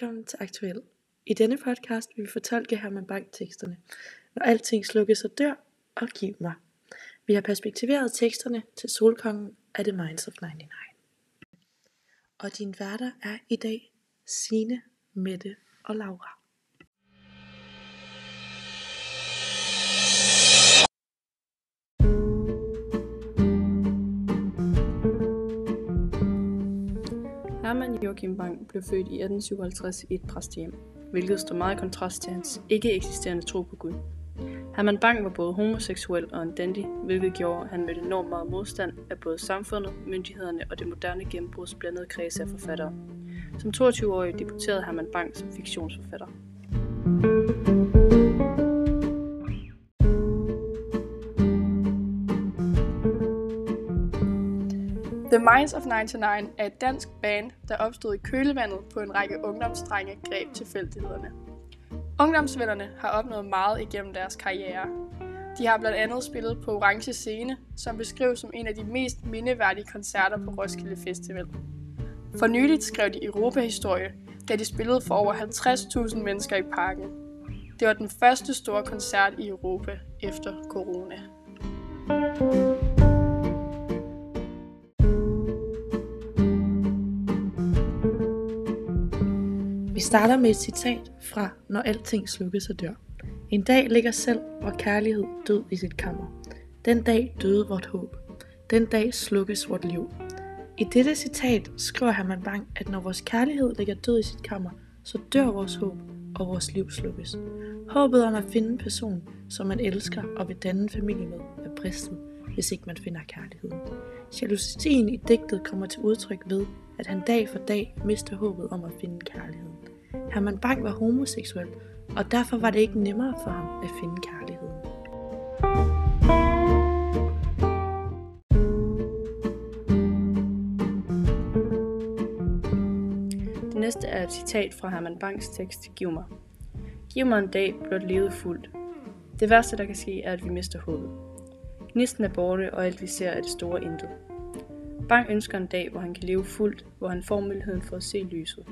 Velkommen til Aktuel. I denne podcast vil vi fortolke Herman Bang teksterne. Når alting slukkes og dør, og giv mig. Vi har perspektiveret teksterne til Solkongen af The Minds of 99. Og din værter er i dag Sine, Mette og Laura. Herman Joachim Bang blev født i 1857 i et præstehjem, hvilket står meget i kontrast til hans ikke eksisterende tro på Gud. Herman Bang var både homoseksuel og en dandy, hvilket gjorde, at han mødte enormt meget modstand af både samfundet, myndighederne og det moderne gennembruds blandede kreds af forfattere. Som 22-årig debuterede Herman Bang som fiktionsforfatter. The Minds of 99 er et dansk band, der opstod i kølevandet på en række ungdomsdrenge greb tilfældighederne. Ungdomsvennerne har opnået meget igennem deres karriere. De har blandt andet spillet på Orange Scene, som beskrives som en af de mest mindeværdige koncerter på Roskilde Festival. For nyligt skrev de Europahistorie, da de spillede for over 50.000 mennesker i parken. Det var den første store koncert i Europa efter corona. Starter med et citat fra Når alting slukkes og dør. En dag ligger selv vor kærlighed død i sit kammer. Den dag døde vort håb. Den dag slukkes vort liv. I dette citat skriver Herman Bang, at når vores kærlighed ligger død i sit kammer, så dør vores håb, og vores liv slukkes. Håbet om at finde en person, som man elsker og vil danne en familie med, er bristet, hvis ikke man finder kærligheden. Jalousien i digtet kommer til udtryk ved, at han dag for dag mister håbet om at finde kærligheden. Herman Bang var homoseksuel, og derfor var det ikke nemmere for ham at finde kærligheden. Det næste er et citat fra Herman Bangs tekst Giv mig. Giv mig en dag blot levet fuldt. Det værste, der kan ske, er, at vi mister håbet. Gnisten er borte, og alt vi ser er det store intet. Bang ønsker en dag, hvor han kan leve fuldt, hvor han får muligheden for at se lyset.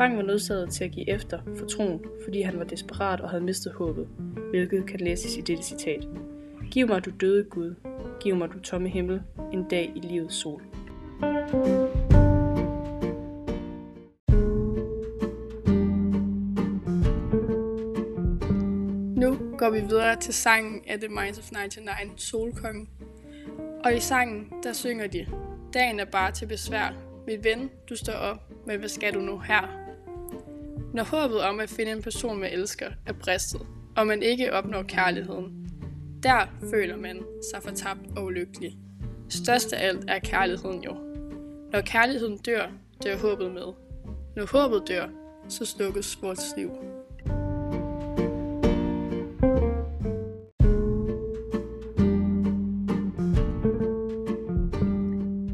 Bang var nødsaget til at give efter for troen, fordi han var desperat og havde mistet håbet, hvilket kan læses i dette citat. Giv mig, du døde Gud. Giv mig, du tomme himmel. En dag i livets sol. Nu går vi videre til sangen af The Minds of 99, Solkongen. Og i sangen, der synger de, Dagen er bare til besvær. Mit ven, du står op, men hvad skal du nu her? Når håbet om at finde en person, man elsker, er bristet, og man ikke opnår kærligheden, der føler man sig fortabt og ulykkelig. Størst af alt er kærligheden jo. Når kærligheden dør, dør håbet med. Når håbet dør, så slukkes vores liv.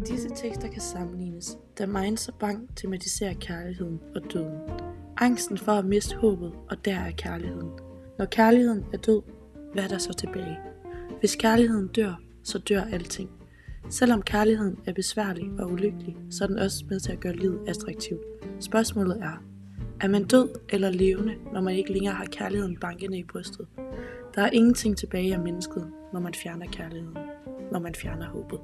Disse tekster kan sammenlignes, da Minds og Bang tematiserer kærligheden og døden. Angsten for at miste håbet, og der er kærligheden. Når kærligheden er død, hvad er der så tilbage? Hvis kærligheden dør, så dør alting. Selvom kærligheden er besværlig og ulykkelig, så er den også med til at gøre livet attraktivt. Spørgsmålet er, er man død eller levende, når man ikke længere har kærligheden bankende i brystet? Der er ingenting tilbage af mennesket, når man fjerner kærligheden, når man fjerner håbet.